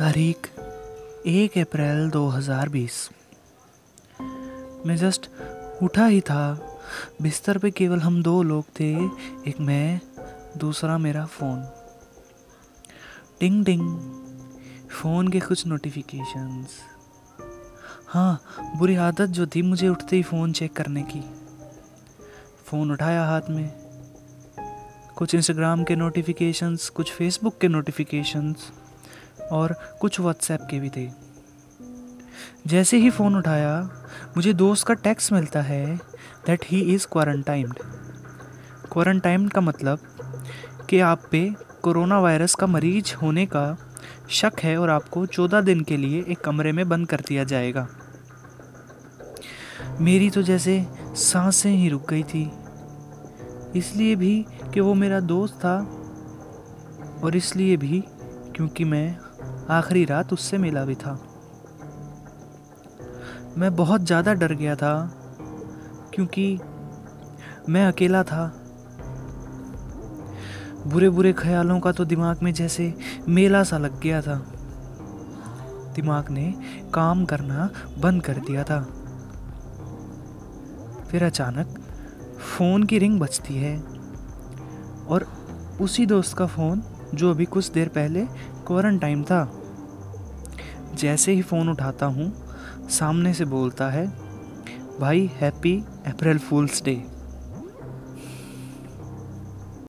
तारीख एक अप्रैल 2020 मैं जस्ट उठा ही था। बिस्तर पे केवल हम दो लोग थे, एक मैं, दूसरा मेरा फ़ोन। टिंग टिंग फ़ोन के कुछ नोटिफिकेशंस हाँ बुरी आदत जो थी मुझे उठते ही फ़ोन चेक करने की। फ़ोन उठाया हाथ में। कुछ इंस्टाग्राम के नोटिफिकेशंस कुछ फेसबुक के नोटिफिकेशंस और कुछ व्हाट्सएप के भी थे। जैसे ही फ़ोन उठाया, मुझे दोस्त का टैक्स मिलता है that he is quarantined quarantined का मतलब कि आप पे कोरोना वायरस का मरीज़ होने का शक है और आपको चौदह दिन के लिए एक कमरे में बंद कर दिया जाएगा। मेरी तो जैसे साँसें ही रुक गई थी। इसलिए भी कि वो मेरा दोस्त था और इसलिए भी क्योंकि मैं आखिरी रात उससे मिला भी था। मैं बहुत ज़्यादा डर गया था, क्योंकि मैं अकेला था। बुरे बुरे ख्यालों का तो दिमाग में जैसे मेला सा लग गया था। दिमाग ने काम करना बंद कर दिया था। फिर अचानक फ़ोन की रिंग बजती है, और उसी दोस्त का फ़ोन, जो अभी कुछ देर पहले क्वारंटाइन था। जैसे ही फ़ोन उठाता हूँ सामने से बोलता है भाई हैप्पी अप्रैल फूल्स डे